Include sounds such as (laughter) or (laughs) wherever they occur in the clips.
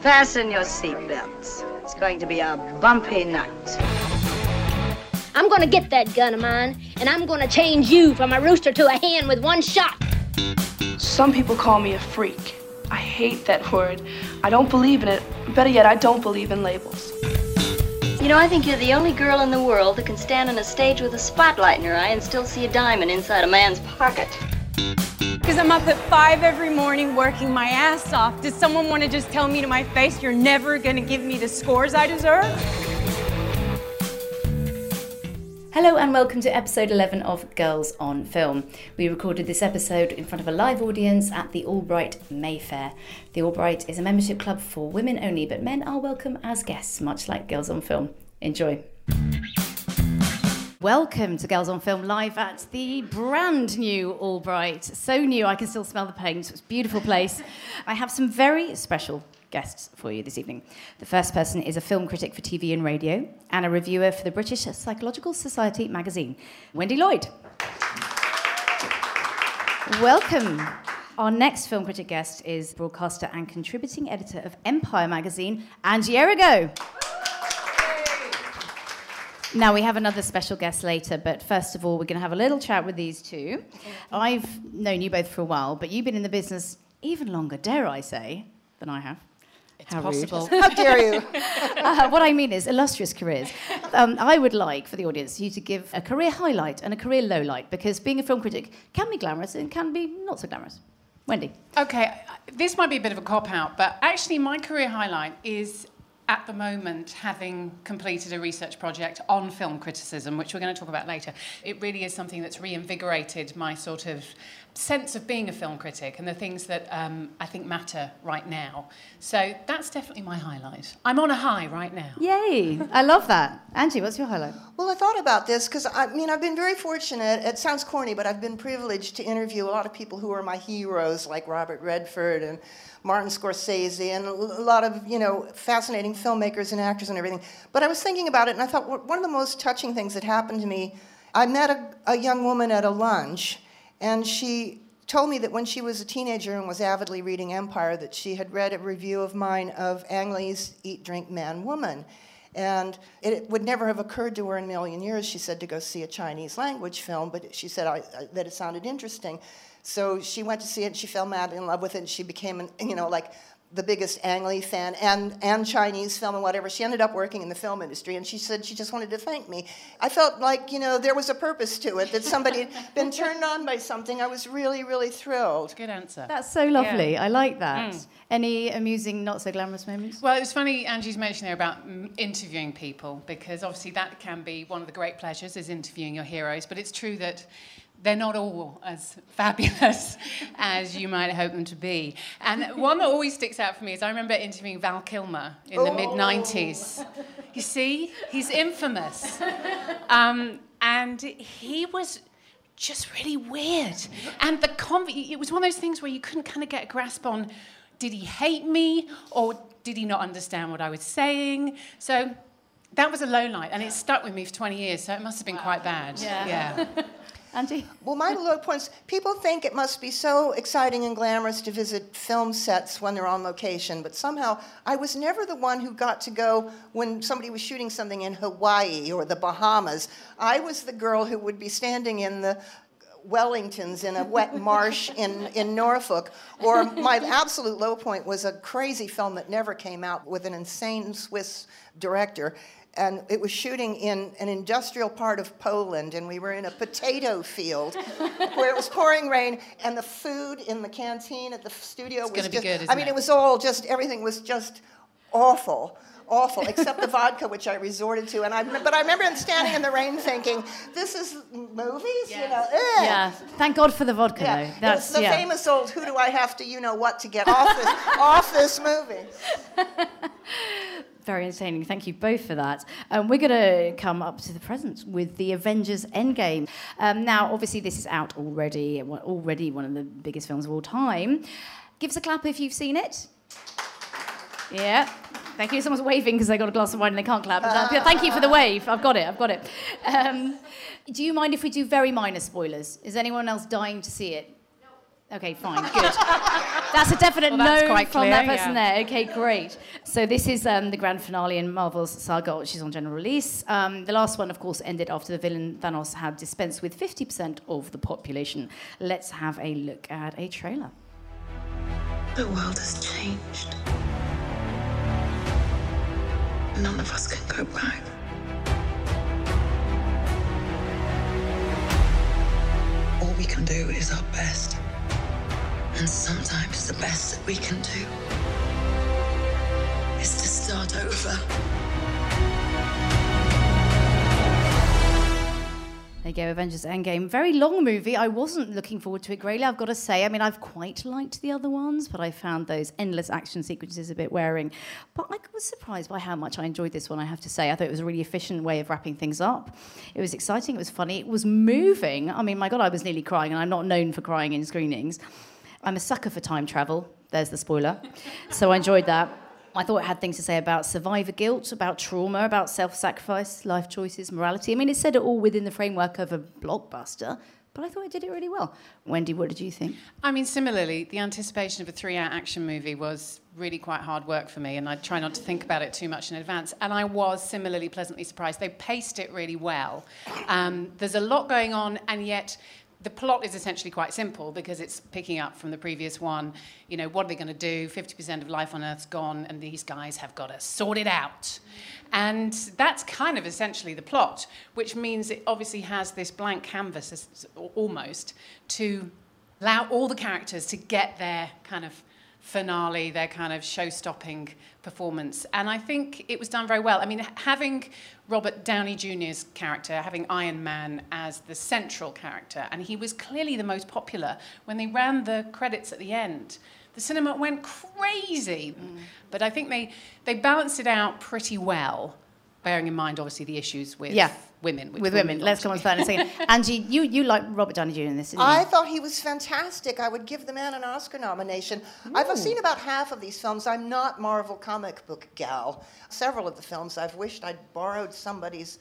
Fasten your seatbelts. It's going to be a bumpy night. I'm gonna get that gun of mine, and I'm gonna change you from a rooster to a hen with one shot. Some people call me a freak. I hate that word. I don't believe in it. Better yet, I don't believe in labels. You know, I think you're the only girl in the world that can stand on a stage with a spotlight in her eye and still see a diamond inside a man's pocket. Because I'm up at five every morning working my ass off. Does someone want to just tell me to my face, you're never going to give me the scores I deserve? Hello and welcome to episode 11 of Girls on Film. We recorded this episode in front of a live audience at the AllBright Mayfair. The AllBright is a membership club for women only, but men are welcome as guests, much like Girls on Film. Enjoy. Welcome to Girls on Film live at the brand new AllBright. So new, I can still smell the paint. It's a beautiful place. I have some very special guests for you this evening. The first person is a film critic for TV and radio and a reviewer for the British Psychological Society magazine, Wendy Lloyd. Welcome. Our next film critic guest is broadcaster and contributing editor of Empire magazine, Angie Errigo. Now, we have another special guest later, but first of all, we're going to have a little chat with these two. I've known you both for a while, but you've been in the business even longer, dare I say, than I have. It's How possible. rude. (laughs) How dare you? (laughs) Uh, what I mean is illustrious careers. Um, I would like for the audience you to give a career highlight and a career low light because being a film critic can be glamorous and can be not so glamorous. Wendy. Okay, this might be a bit of a cop out, but actually, my career highlight is at the moment having completed a research project on film criticism, which we're going to talk about later. It really is something that's reinvigorated my sort of sense of being a film critic and the things that um, I think matter right now. So that's definitely my highlight. I'm on a high right now. Yay! I love that. Angie, what's your highlight? Well, I thought about this because I mean, I've been very fortunate. It sounds corny, but I've been privileged to interview a lot of people who are my heroes, like Robert Redford and Martin Scorsese, and a lot of you know fascinating filmmakers and actors and everything. But I was thinking about it, and I thought one of the most touching things that happened to me. I met a, a young woman at a lunch, and she told me that when she was a teenager and was avidly reading Empire, that she had read a review of mine of Ang Lee's Eat, Drink, Man, Woman. And it would never have occurred to her in a million years, she said, to go see a Chinese language film, but she said I, I, that it sounded interesting. So she went to see it, and she fell madly in love with it, and she became, an, you know, like the biggest Ang Lee fan and, and Chinese film and whatever. She ended up working in the film industry, and she said she just wanted to thank me. I felt like, you know, there was a purpose to it, that somebody had (laughs) been turned on by something. I was really, really thrilled. Good answer. That's so lovely. Yeah. I like that. Mm. Any amusing, not so glamorous moments? Well, it was funny Angie's mentioned there about interviewing people because obviously that can be one of the great pleasures is interviewing your heroes, but it's true that they're not all as fabulous (laughs) as you might hope them to be. And one that always sticks out for me is I remember interviewing Val Kilmer in the mid 90s. You see, he's infamous. Um, and he was just really weird. And the conv- it was one of those things where you couldn't kind of get a grasp on did he hate me or did he not understand what I was saying? So that was a low light, and it stuck with me for 20 years, so it must have been quite bad. Yeah. yeah. (laughs) Angie? Well, my low points, people think it must be so exciting and glamorous to visit film sets when they're on location, but somehow I was never the one who got to go when somebody was shooting something in Hawaii or the Bahamas. I was the girl who would be standing in the Wellingtons in a wet (laughs) marsh in, in Norfolk. Or my absolute low point was a crazy film that never came out with an insane Swiss director. And it was shooting in an industrial part of Poland, and we were in a potato field (laughs) where it was pouring rain, and the food in the canteen at the studio It's was gonna be just, good, I isn't mean, it? it was all just, everything was just awful awful, except the (laughs) vodka, which I resorted to. And I, but I remember standing in the rain thinking, "This is movies, you know." Ugh. Eh. Yeah. Thank God for the vodka, Yeah, though. That's the yeah. famous old "Who do I have to, you know what, to get off this, off this movie." (laughs) Very entertaining. Thank you both for that. Um, we're going to come up to the present with the Avengers Endgame. Um, now, obviously, this is out already, already one of the biggest films of all time. Give us a clap if you've seen it. Yeah. Thank you. Someone's waving because they got a glass of wine and they can't clap. Thank you for the wave. I've got it. I've got it. Um, do you mind if we do very minor spoilers? Is anyone else dying to see it? No. Okay, fine. Good. That's a definite Well, that's no quite from clear, that person yeah. there. Okay, great. So this is um, the grand finale in Marvel's saga, which is on general release. Um, the last one, of course, ended after the villain Thanos had dispensed with 50% of the population. Let's have a look at a trailer. The world has changed. None of us can go back. All we can do is our best. And sometimes the best that we can do is to start over. There you go, Avengers Endgame. Very long movie. I wasn't looking forward to it greatly, I've got to say. I mean, I've quite liked the other ones, but I found those endless action sequences a bit wearing. But I was surprised by how much I enjoyed this one, I have to say. I thought it was a really efficient way of wrapping things up. It was exciting, it was funny, it was moving. I mean, my God, I was nearly crying, and I'm not known for crying in screenings. I'm a sucker for time travel. There's the spoiler. so I enjoyed that. I thought it had things to say about survivor guilt, about trauma, about self sacrifice, life choices, morality. I mean, it said it all within the framework of a blockbuster, but I thought it did it really well. Wendy, what did you think? I mean, similarly, the anticipation of a three hour action movie was really quite hard work for me, and I try not to think about it too much in advance. And I was similarly pleasantly surprised. They paced it really well. Um, there's a lot going on, and yet the plot is essentially quite simple because it's picking up from the previous one. You know, what are they going to do? 50% of life on Earth's gone, and these guys have got to sort it out. And that's kind of essentially the plot, which means it obviously has this blank canvas almost to allow all the characters to get their kind of finale, their kind of show-stopping performance. And I think it was done very well. I mean, having Robert Downey Jr.'s character, having Iron Man as the central character, and he was clearly the most popular. When they ran the credits at the end, the cinema went crazy. Mm. But I think they, they balanced it out pretty well, bearing in mind, obviously, the issues with Yeah. Women. With we'll women. Let's to. come on to that in a second. (laughs) Angie, you, you like Robert Downey Jr. in this, didn't you? I thought he was fantastic. I would give the man an Oscar nomination. I've seen about half of these films. I'm not Marvel comic book gal. Several of the films I've wished I'd borrowed somebody's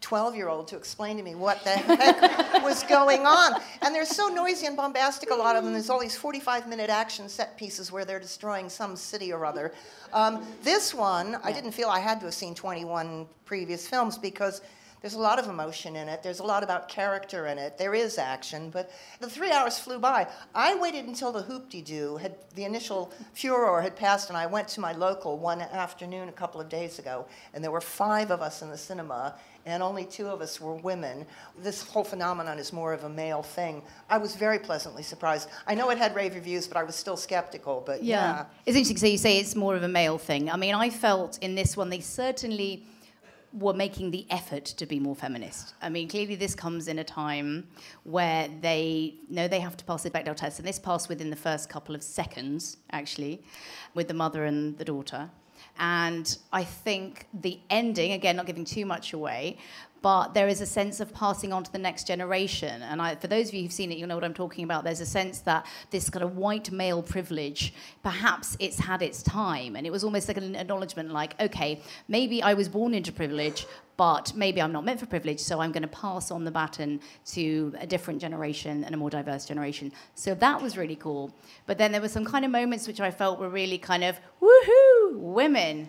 12 year old to explain to me what the heck (laughs) was going on. And they're so noisy and bombastic, a lot of them. There's all these 45 minute action set pieces where they're destroying some city or other. Um, this one, I didn't feel I had to have seen 21 previous films because there's a lot of emotion in it. There's a lot about character in it. There is action, but the three hours flew by. I waited until the hoop-de-doo had the initial furor had passed, and I went to my local one afternoon a couple of days ago, and there were five of us in the cinema, and only two of us were women. This whole phenomenon is more of a male thing. I was very pleasantly surprised. I know it had rave reviews, but I was still skeptical. But yeah. It's interesting. So you say it's more of a male thing. I mean, I felt in this one they certainly were making the effort to be more feminist. I mean, clearly this comes in a time where they know they have to pass the Bechdel test, and this passed within the first couple of seconds, actually, with the mother and the daughter. And I think the ending, again, not giving too much away, but there is a sense of passing on to the next generation. And I, for those of you who've seen it, you'll know what I'm talking about. There's a sense that this kind of white male privilege, perhaps it's had its time. And it was almost like an acknowledgement like, okay, maybe I was born into privilege, but maybe I'm not meant for privilege, so I'm going to pass on the baton to a different generation and a more diverse generation. So that was really cool. But then there were some kind of moments which I felt were really kind of, woohoo, women.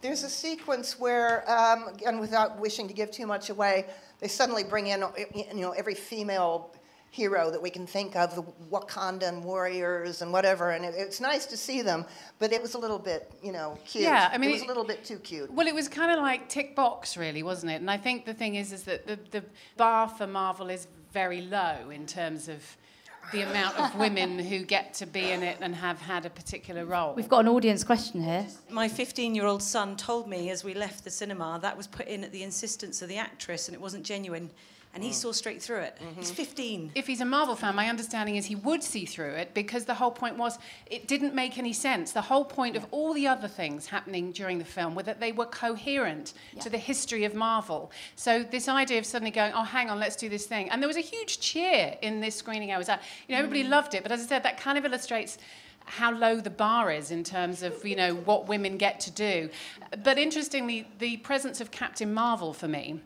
There's a sequence where, um, and without wishing to give too much away, they suddenly bring in, you know, every female hero that we can think of, the Wakandan warriors and whatever, and it, it's nice to see them, but it was a little bit, you know, cute. Yeah, I mean, it was it- a little bit too cute. Well, it was kind of like tick box, really, wasn't it? And I think the thing is, is that the, the bar for Marvel is very low in terms of the amount of women (laughs) who get to be in it and have had a particular role. We've got an audience question here. My 15 year old son told me as we left the cinema that was put in at the insistence of the actress and it wasn't genuine. And he mm. saw straight through it. Mm-hmm. He's 15. If he's a Marvel fan, my understanding is he would see through it because the whole point was it didn't make any sense. The whole point of all the other things happening during the film were that they were coherent to the history of Marvel. So this idea of suddenly going, oh, hang on, let's do this thing. And there was a huge cheer in this screening I was at. You know, everybody mm. loved it. But as I said, that kind of illustrates how low the bar is in terms of you know what women get to do. But interestingly, the presence of Captain Marvel for me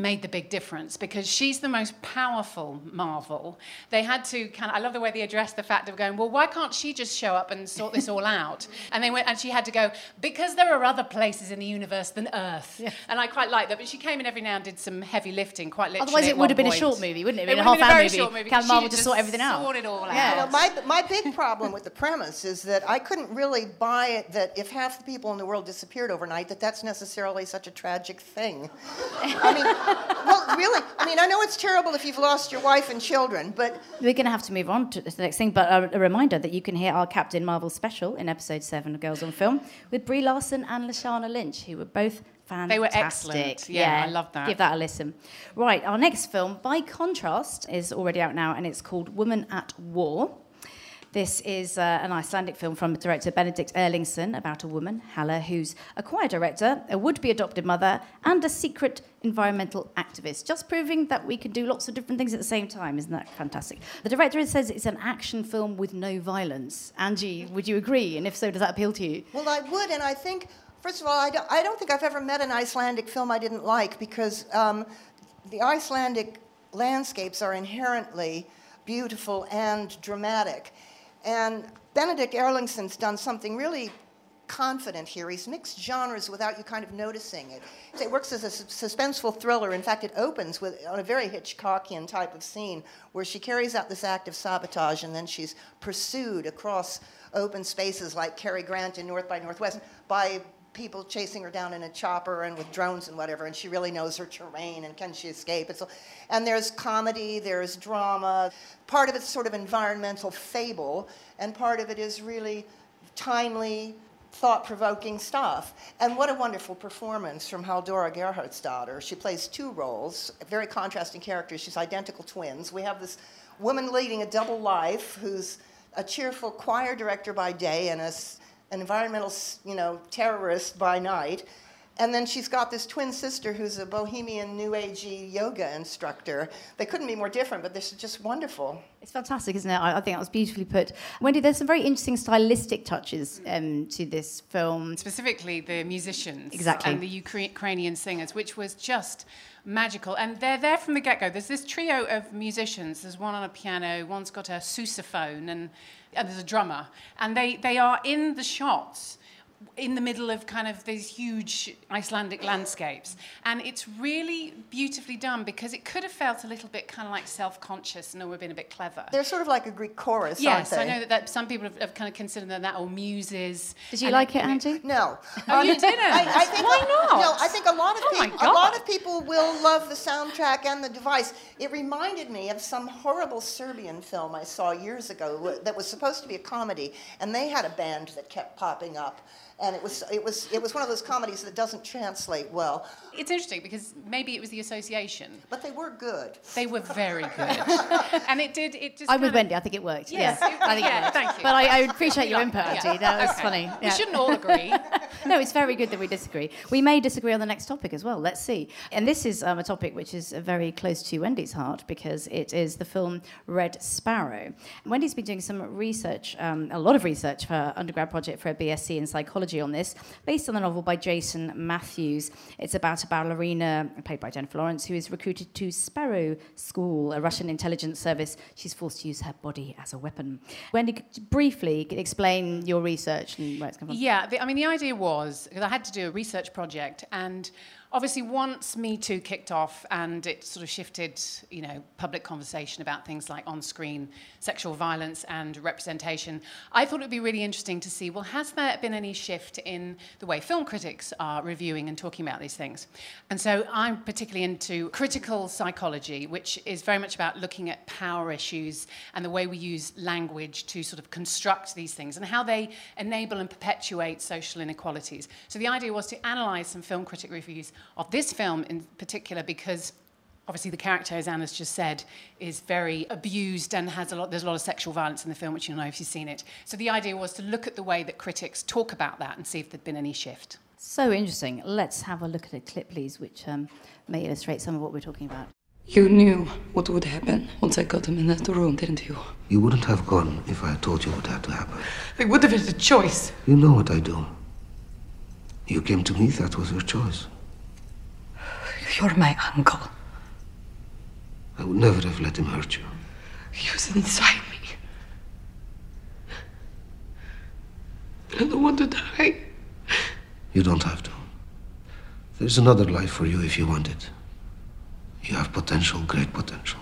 made the big difference because she's the most powerful Marvel. They had to kind of, I love the way they addressed the fact of going, well, why can't she just show up and sort this all out? (laughs) And they went, and she had to go, because there are other places in the universe than Earth. Yeah. And I quite like that. But she came in every now and did some heavy lifting, quite literally. Otherwise, it would have been point. a short movie, wouldn't it? It would have been a half hour movie. movie. Captain Marvel just sort everything out. Sort it all Yeah. out. You know, my, my big problem with the premise is that I couldn't really buy it that if half the people in the world disappeared overnight, that that's necessarily such a tragic thing. I mean, well, really, I mean, I know it's terrible if you've lost your wife and children, but We're going to have to move on to the next thing, but a, a reminder that you can hear our Captain Marvel special in episode seven of Girls on Film with Brie Larson and Lashana Lynch, who were both fantastic. They were excellent. Yeah, I love that. Give that a listen. Right, our next film, by contrast, is already out now, and it's called Woman at War. This is uh, an Icelandic film from director Benedikt Erlingsson about a woman, Halla, who's a choir director, a would be adopted mother, and a secret environmental activist. Just proving that we can do lots of different things at the same time. Isn't that fantastic? The director says it's an action film with no violence. Angie, would you agree? And if so, does that appeal to you? Well, I would, and I think, first of all, I don't, I don't think I've ever met an Icelandic film I didn't like because um, the Icelandic landscapes are inherently beautiful and dramatic. And Benedikt Erlingsson's done something really confident here. He's mixed genres without you kind of noticing it. It works as a suspenseful thriller. In fact, it opens with on a very Hitchcockian type of scene where she carries out this act of sabotage and then she's pursued across open spaces like Cary Grant in North by Northwest by people chasing her down in a chopper and with drones and whatever, and she really knows her terrain and can she escape? It's, and there's comedy, there's drama. Part of it's sort of environmental fable, and part of it is really timely, thought provoking stuff. And what a wonderful performance from Halldóra Geirharðsdóttir. She plays two roles, very contrasting characters. She's identical twins. We have this woman leading a double life who's a cheerful choir director by day and a an environmental, you know, terrorist by night. And then she's got this twin sister who's a bohemian new agey yoga instructor. They couldn't be more different, but this is just wonderful. It's fantastic, isn't it? I, I think that was beautifully put. Wendy, there's some very interesting stylistic touches um, to this film. Specifically, the musicians Exactly. and the Ukrainian singers, which was just magical. And they're there from the get go. There's this trio of musicians. There's one on a piano, one's got a sousaphone, and, and there's a drummer. And they, they are in the shots in the middle of kind of these huge Icelandic landscapes. And it's really beautifully done because it could have felt a little bit kind of like self conscious and it would have been a bit clever. They're sort of like a Greek chorus, yes, aren't they? I know that, that some people have, have kind of considered that, that or muses. Did you And like it, Angie? No. Oh, you didn't? I, I think Why not? No, I think a lot of Oh people, a lot of people will love the soundtrack and the device. It reminded me of some horrible Serbian film I saw years ago that was supposed to be a comedy, and they had a band that kept popping up, and it was it was it was one of those comedies that doesn't translate well. It's interesting because maybe it was the association. But they were good. They were very (laughs) good. and it did, it just. I'm with Wendy. I think it worked. Yes, yeah, it- I think yeah, it worked. thank you. But I, I appreciate your Yeah, input, yeah. That was Okay. funny. We shouldn't all agree. (laughs) no, it's very good that we disagree. We may disagree on the next topic as well. Let's see. And this is um, a topic which is uh, very close to Wendy's heart because it is the film Red Sparrow. Wendy's been doing some research, um, a lot of research for her undergrad project for a BSc in psychology on this, based on the novel by Jason Matthews. It's about a ballerina played by Jennifer Lawrence who is recruited to Sparrow School, a Russian intelligence service. She's forced to use her body as a weapon. Wendy, could briefly explain your research and where it's come from. Yeah, the, I mean, the idea was because I had to do a research project, and obviously, once Me Too kicked off and it sort of shifted, you know, public conversation about things like on screen sexual violence and representation, I thought it would be really interesting to see well, has there been any shift in the way film critics are reviewing and talking about these things? And so I'm particularly into critical psychology, which is very much about looking at power issues and the way we use language to sort of construct these things and how they enable and perpetuate social inequalities. So the idea was to analyse some film critic reviews of this film in particular because obviously the character, as Anna's just said, is very abused and has a lot, there's a lot of sexual violence in the film, which you know if you've seen it. So the idea was to look at the way that critics talk about that and see if there'd been any shift. So interesting. Let's have a look at a clip, please, which um, may illustrate some of what we're talking about. You knew what would happen once I got him in that room, didn't you? You wouldn't have gone if I had told you what had to happen. I would have had a choice. You know what I do. You came to me, that was your choice. You're my uncle. I would never have let him hurt you. He was inside me. I don't want to die. You don't have to. There's another life for you if you want it. You have potential, great potential.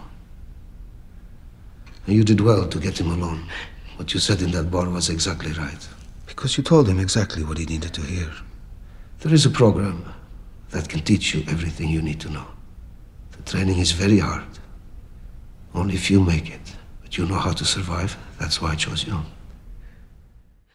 And you did well to get him alone. What you said in that bar was exactly right. Because you told him exactly what he needed to hear. There is a program that can teach you everything you need to know. The training is very hard. Only few make it. But you know how to survive. That's why I chose you.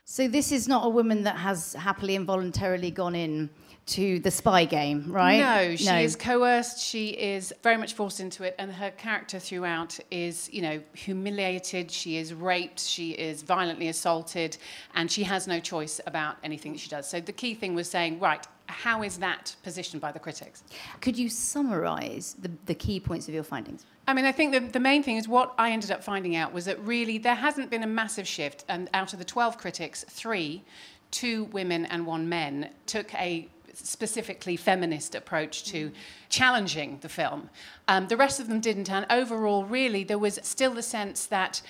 So this is not a woman that has happily and voluntarily gone in to the spy game, right? No, she is coerced. She is very much forced into it, and her character throughout is, you know, humiliated. She is raped. She is violently assaulted, and she has no choice about anything that she does. So the key thing was saying, right, how is that positioned by the critics? Could you summarise the, the key points of your findings? I mean, I think the, the main thing is what I ended up finding out was that really there hasn't been a massive shift, and out of the 12 critics, three, two women and one men, took a specifically feminist approach to challenging the film. Um, the rest of them didn't, and overall, really, there was still the sense that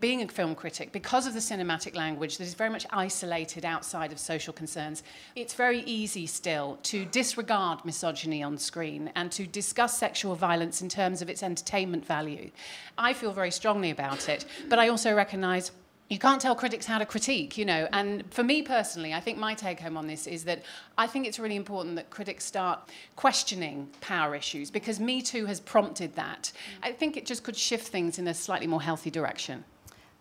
being a film critic, because of the cinematic language that is very much isolated outside of social concerns, it's very easy still to disregard misogyny on screen and to discuss sexual violence in terms of its entertainment value. I feel very strongly about it, but I also recognize you can't tell critics how to critique, you know. And for me personally, I think my take home on this is that I think it's really important that critics start questioning power issues because Me Too has prompted that. I think it just could shift things in a slightly more healthy direction.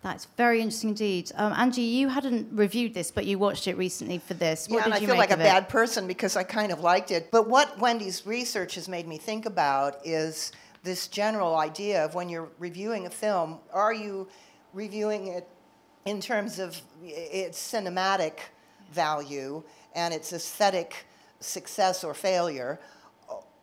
That's very interesting indeed. Um, Angie, you hadn't reviewed this, but you watched it recently for this. What yeah, and I feel like a bad person because I kind of liked it. But what Wendy's research has made me think about is this general idea of when you're reviewing a film, are you reviewing it in terms of its cinematic value and its aesthetic success or failure?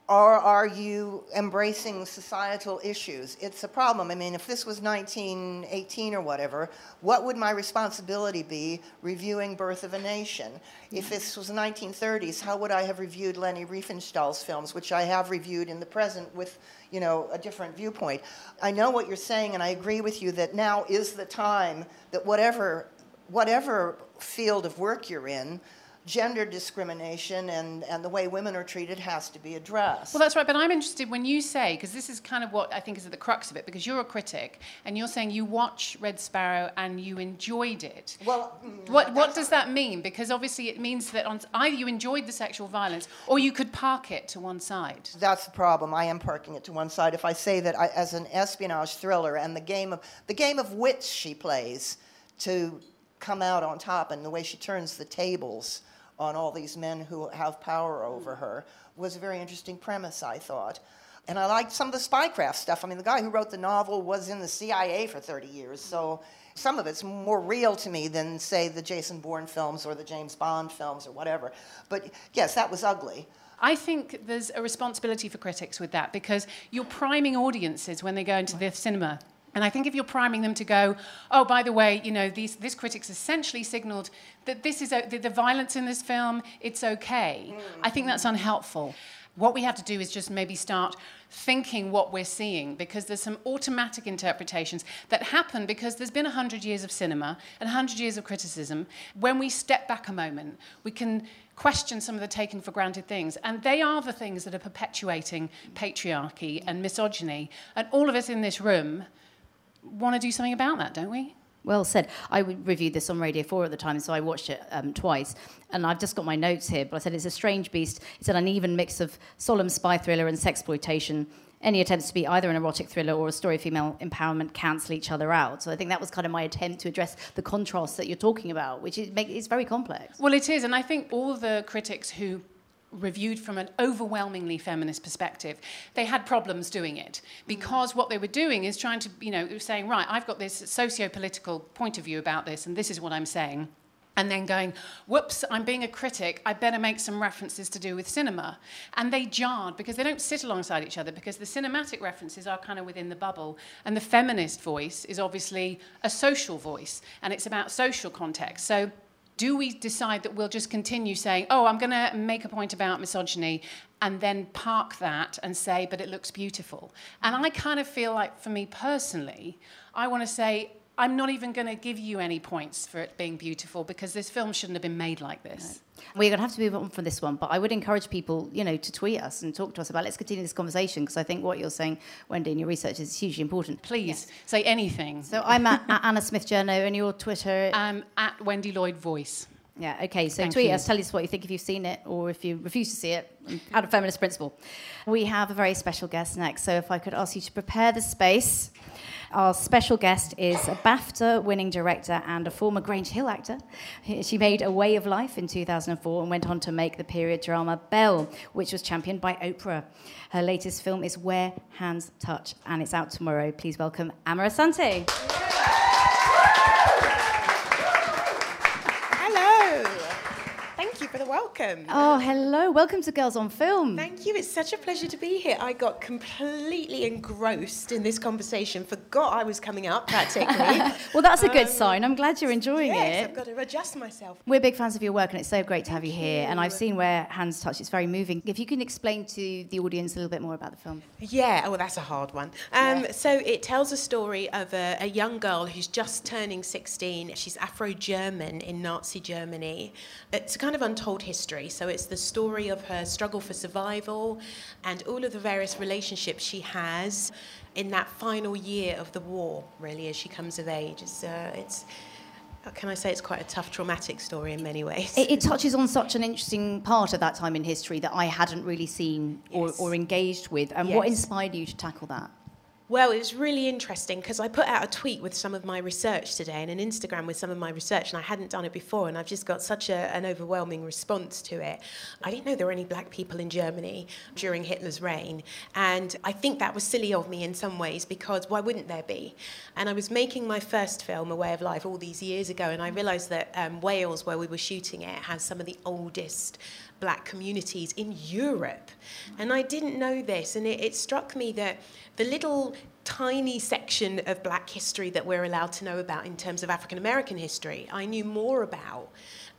Or are you embracing societal issues? It's a problem. I mean, if this was 1918 or whatever, what would my responsibility be reviewing Birth of a Nation? If this was the 1930s, how would I have reviewed Leni Riefenstahl's films, which I have reviewed in the present with, you know, a different viewpoint? I know what you're saying, and I agree with you that now is the time that whatever, whatever field of work you're in, gender discrimination and, and the way women are treated has to be addressed. Well, that's right. But I'm interested when you say, because this is kind of what I think is at the crux of it, because you're a critic and you're saying you watch Red Sparrow and you enjoyed it. Well, mm, what, what does that mean? Because obviously it means that on, either you enjoyed the sexual violence or you could park it to one side. That's the problem. I am parking it to one side. If I say that I, as an espionage thriller and the game of the game of wits she plays to come out on top and the way she turns the tables on all these men who have power over mm. her was a very interesting premise, I thought. And I liked some of the spycraft stuff. I mean, the guy who wrote the novel was in the CIA for 30 years, so some of it's more real to me than, say, the Jason Bourne films or the James Bond films or whatever. But yes, that was ugly. I think there's a responsibility for critics with that because you're priming audiences when they go into the cinema. And I think if you're priming them to go, oh, by the way, you know, these, this critic's essentially signaled that this is the, the violence in this film, it's okay. I think that's unhelpful. What we have to do is just maybe start thinking what we're seeing because there's some automatic interpretations that happen because there's been 100 years of cinema and 100 years of criticism. When we step back a moment, we can question some of the taken for granted things. And they are the things that are perpetuating patriarchy and misogyny. And all of us in this room want to do something about that, don't we? Well said. I reviewed this on Radio 4 at the time, so I watched it um, twice. And I've just got my notes here, but I said it's a strange beast. It's an uneven mix of solemn spy thriller and sexploitation. Any attempts to be either an erotic thriller or a story of female empowerment cancel each other out. So I think that was kind of my attempt to address the contrast that you're talking about, which is, make, is very complex. Well, it is. And I think all the critics who reviewed from an overwhelmingly feminist perspective, they had problems doing it because what they were doing is trying to, you know, saying, right, I've got this socio-political point of view about this, and this is what I'm saying. And then going, whoops, I'm being a critic, I better make some references to do with cinema. And they jarred because they don't sit alongside each other because the cinematic references are kind of within the bubble. And the feminist voice is obviously a social voice and it's about social context. So do we decide that we'll just continue saying, oh, I'm going to make a point about misogyny and then park that and say, but it looks beautiful? And I kind of feel like, for me personally, I want to say, I'm not even going to give you any points for it being beautiful because this film shouldn't have been made like this. We're going to have to move on from this one, but I would encourage people, you know, to tweet us and talk to us about. Let's continue this conversation because I think what you're saying, Wendy, in your research is hugely important. Please say anything. So I'm at, at Anna Smith Journo, and your Twitter. Um, at Wendy Lloyd Voice. Yeah, okay. So Thank tweet you. us, tell us what you think if you've seen it or if you refuse to see it, out of feminist principle. We have a very special guest next, so if I could ask you to prepare the space. Our special guest is a BAFTA winning director and a former Grange Hill actor. She made A Way of Life in 2004 and went on to make the period drama Belle, which was championed by Oprah. Her latest film is Where Hands Touch, and it's out tomorrow. Please welcome Amma Asante. Welcome. Oh, hello. Welcome to Girls on Film. Thank you. It's such a pleasure to be here. I got completely engrossed in this conversation, forgot I was coming up practically. (laughs) well, that's a good Um, sign. I'm glad you're enjoying it. yes, it. I've got to adjust myself. We're big fans of your work, and it's so great to have you here. And I've seen where hands touch; it's very moving. If you can explain to the audience a little bit more about the film. Yeah, oh, that's a hard one. Um, So it tells a story of a, a young girl who's just turning 16. She's Afro German in Nazi Germany. It's a kind of untold history. So it's the story of her struggle for survival and all of the various relationships she has in that final year of the war, really, as she comes of age. It's, uh, it's can I say it's quite a tough, traumatic story in many ways. It, it touches on such an interesting part of that time in history that I hadn't really seen or, or engaged with. And what inspired you to tackle that? Well, it was really interesting because I put out a tweet with some of my research today and an Instagram with some of my research, and I hadn't done it before, and I've just got such a, an overwhelming response to it. I didn't know there were any black people in Germany during Hitler's reign, and I think that was silly of me in some ways because why wouldn't there be? And I was making my first film, A Way of Life, all these years ago, and I realised that um, Wales, where we were shooting it, has some of the oldest black communities in Europe. And I didn't know this, and it, it struck me that the little tiny section of black history that we're allowed to know about in terms of African American history, I knew more about.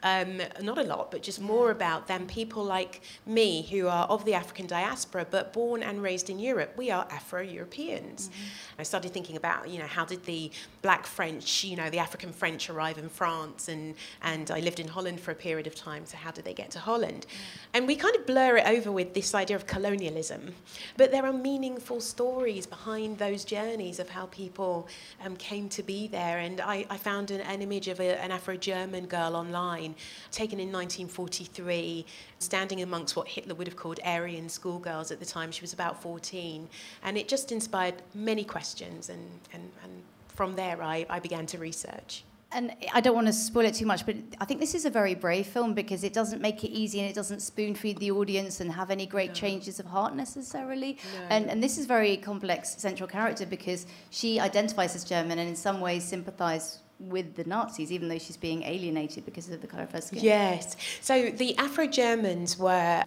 Um, not a lot, but just more about than people like me who are of the African diaspora but born and raised in Europe. We are Afro Europeans. I started thinking about, you know, how did the black French, you know, the African French arrive in France and, and I lived in Holland for a period of time, so how did they get to Holland? And we kind of blur it over with this idea of colonialism. But there are meaningful stories behind those journeys of how people um, came to be there. And I, I found an, an image of a, an Afro German girl online taken in 1943, standing amongst what Hitler would have called Aryan schoolgirls at the time. She was about 14. And it just inspired many questions. And, and, and from there, I, I began to research. And I don't want to spoil it too much, but I think this is a very brave film because it doesn't make it easy and it doesn't spoon feed the audience and have any great changes of heart necessarily. And, and this is very complex central character because she identifies as German and in some ways sympathises with the Nazis, even though she's being alienated because of the colour of her skin. Yes. So the Afro Germans were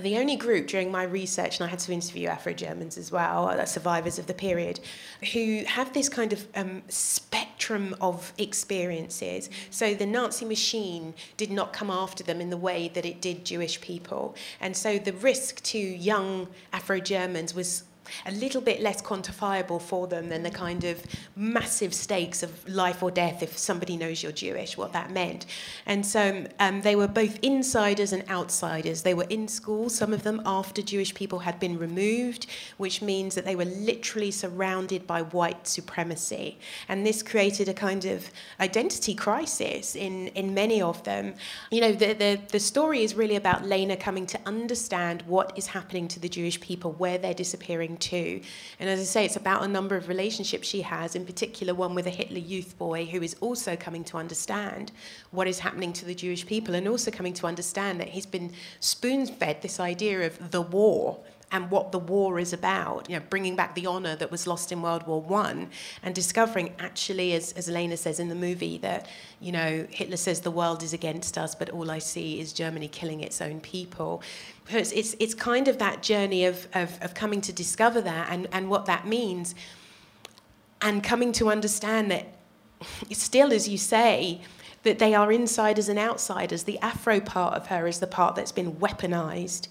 the only group during my research, and I had to interview Afro Germans as well, uh, survivors of the period, who have this kind of um, spectrum of experiences. So the Nazi machine did not come after them in the way that it did Jewish people. And so the risk to young Afro Germans was a little bit less quantifiable for them than the kind of massive stakes of life or death if somebody knows you're Jewish, what that meant. And so um, they were both insiders and outsiders. They were in school, some of them after Jewish people had been removed, which means that they were literally surrounded by white supremacy. And this created a kind of identity crisis in, in many of them. You know, the, the, the story is really about Lena coming to understand what is happening to the Jewish people, where they're disappearing to. And as I say, it's about a number of relationships she has, in particular one with a Hitler youth boy who is also coming to understand what is happening to the Jewish people and also coming to understand that he's been spoon fed this idea of the war and what the war is about, you know, bringing back the honour that was lost in World War One, and discovering actually, as, as Elena says in the movie, that you know Hitler says the world is against us, but all I see is Germany killing its own people. It's, it's, it's kind of that journey of, of, of coming to discover that and, and what that means, and coming to understand that (laughs) still, as you say, that they are insiders and outsiders. The Afro part of her is the part that's been weaponized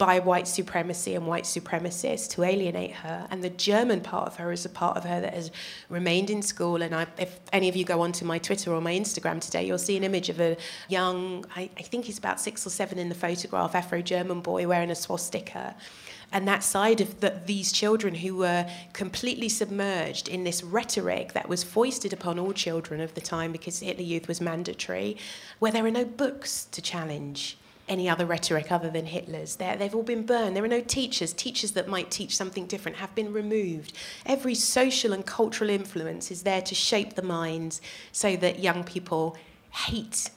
by white supremacy and white supremacists to alienate her. And the German part of her is a part of her that has remained in school. And I, if any of you go onto my Twitter or my Instagram today, you'll see an image of a young, I, I think he's about six or seven in the photograph, Afro German boy wearing a swastika and that side of the, these children who were completely submerged in this rhetoric that was foisted upon all children of the time because Hitler Youth was mandatory, where there are no books to challenge any other rhetoric other than Hitler's. They're, they've all been burned. There are no teachers. Teachers that might teach something different have been removed. Every social and cultural influence is there to shape the minds so that young people hate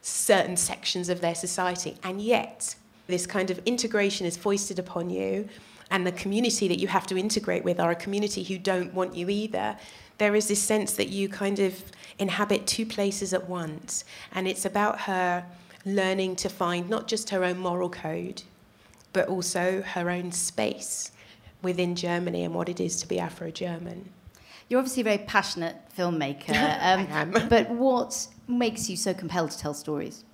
certain sections of their society. And yet, this kind of integration is foisted upon you, and the community that you have to integrate with are a community who don't want you either. There is this sense that you kind of inhabit two places at once, and it's about her learning to find not just her own moral code, but also her own space within Germany and what it is to be Afro German. You're obviously a very passionate filmmaker. (laughs) Um, I am. (laughs) but what makes you so compelled to tell stories?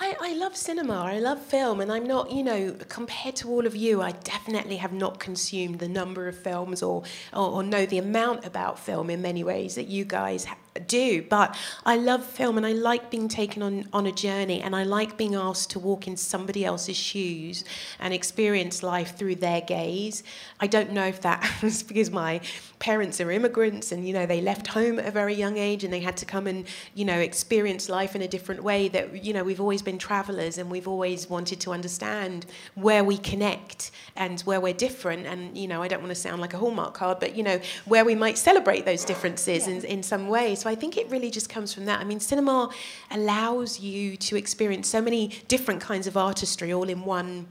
I, I love cinema, I love film, and I'm not, you know, compared to all of you, I definitely have not consumed the number of films or, or, or know the amount about film in many ways that you guys ha- do. But I love film and I like being taken on, on a journey and I like being asked to walk in somebody else's shoes and experience life through their gaze. I don't know if that (laughs) was because my parents are immigrants and, you know, they left home at a very young age and they had to come and, you know, experience life in a different way that, you know, we've always been travelers and we've always wanted to understand where we connect and where we're different. And, you know, I don't want to sound like a Hallmark card, but, you know, where we might celebrate those differences in, in some way. So I think it really just comes from that. I mean, cinema allows you to experience so many different kinds of artistry all in one.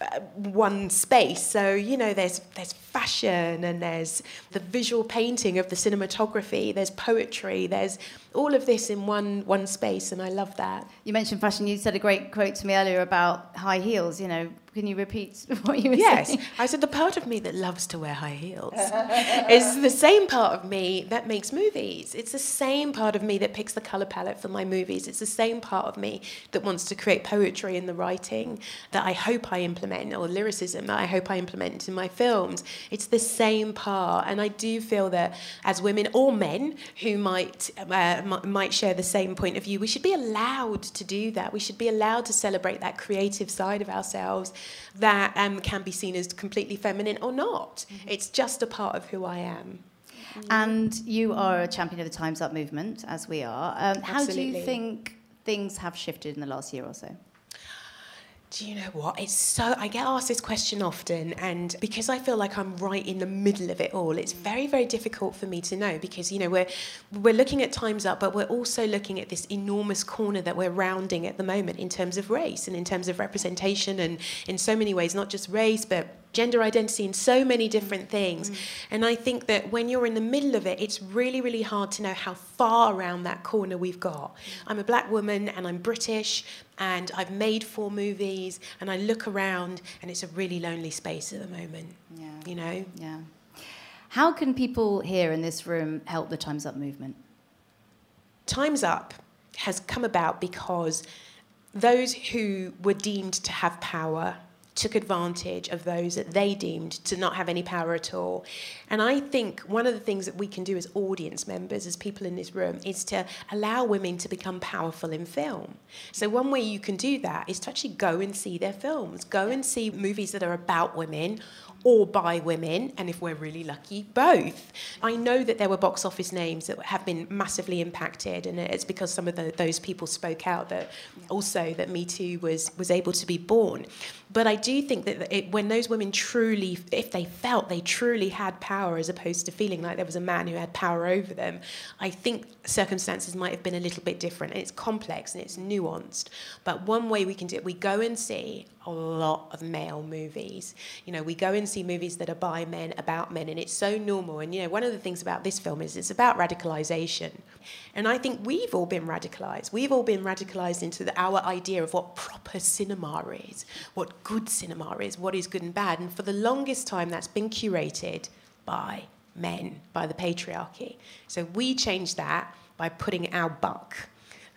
Uh, one space. So you know, there's there's fashion and there's the visual painting of the cinematography. There's poetry. There's all of this in one one space, and I love that. You mentioned fashion. You said a great quote to me earlier about high heels. You know, can you repeat (laughs) what you were yes. saying? I said the part of me that loves to wear high heels (laughs) is the same part of me that makes movies. It's the same part of me that picks the color palette for my movies. It's the same part of me that wants to create poetry in the writing that I hope I implement, or lyricism that I hope I implement in my films. It's the same part, and I do feel that as women or men who might uh, might share the same point of view, we should be allowed to do that. We should be allowed to celebrate that creative side of ourselves that um, can be seen as completely feminine or not. It's just a part of who I am. And you are a champion of the Times Up movement, as we are. Um, how do you think things have shifted in the last year or so? Do you know what? It's so I get asked this question often, and because I feel like I'm right in the middle of it all, it's very, very difficult for me to know because you know we're we're looking at times up, but we're also looking at this enormous corner that we're rounding at the moment in terms of race and in terms of representation, and in so many ways, not just race, but gender identity and so many different things. Mm. And I think that when you're in the middle of it, it's really, really hard to know how far around that corner we've got. Mm. I'm a black woman and I'm British and I've made four movies and I look around and it's a really lonely space at the moment. Yeah. You know? Yeah. How can people here in this room help the Times Up movement? Time's Up has come about because those who were deemed to have power took advantage of those that they deemed to not have any power at all. And I think one of the things that we can do as audience members, as people in this room, is to allow women to become powerful in film. So, one way you can do that is to actually go and see their films, go and see movies that are about women or by women, and if we're really lucky, both. I know that there were box office names that have been massively impacted, and it's because some of the, those people spoke out that also that Me Too was was able to be born. But I do think that it, when those women truly, if they felt they truly had power, as opposed to feeling like there was a man who had power over them, I think circumstances might have been a little bit different. And it's complex and it's nuanced. But one way we can do it, we go and see a lot of male movies. You know, we go and see movies that are by men, about men, and it's so normal. And, you know, one of the things about this film is it's about radicalization. And I think we've all been radicalized. We've all been radicalized into the, our idea of what proper cinema is, what good cinema is, what is good and bad. And for the longest time, that's been curated by men, by the patriarchy. So we changed that by putting our buck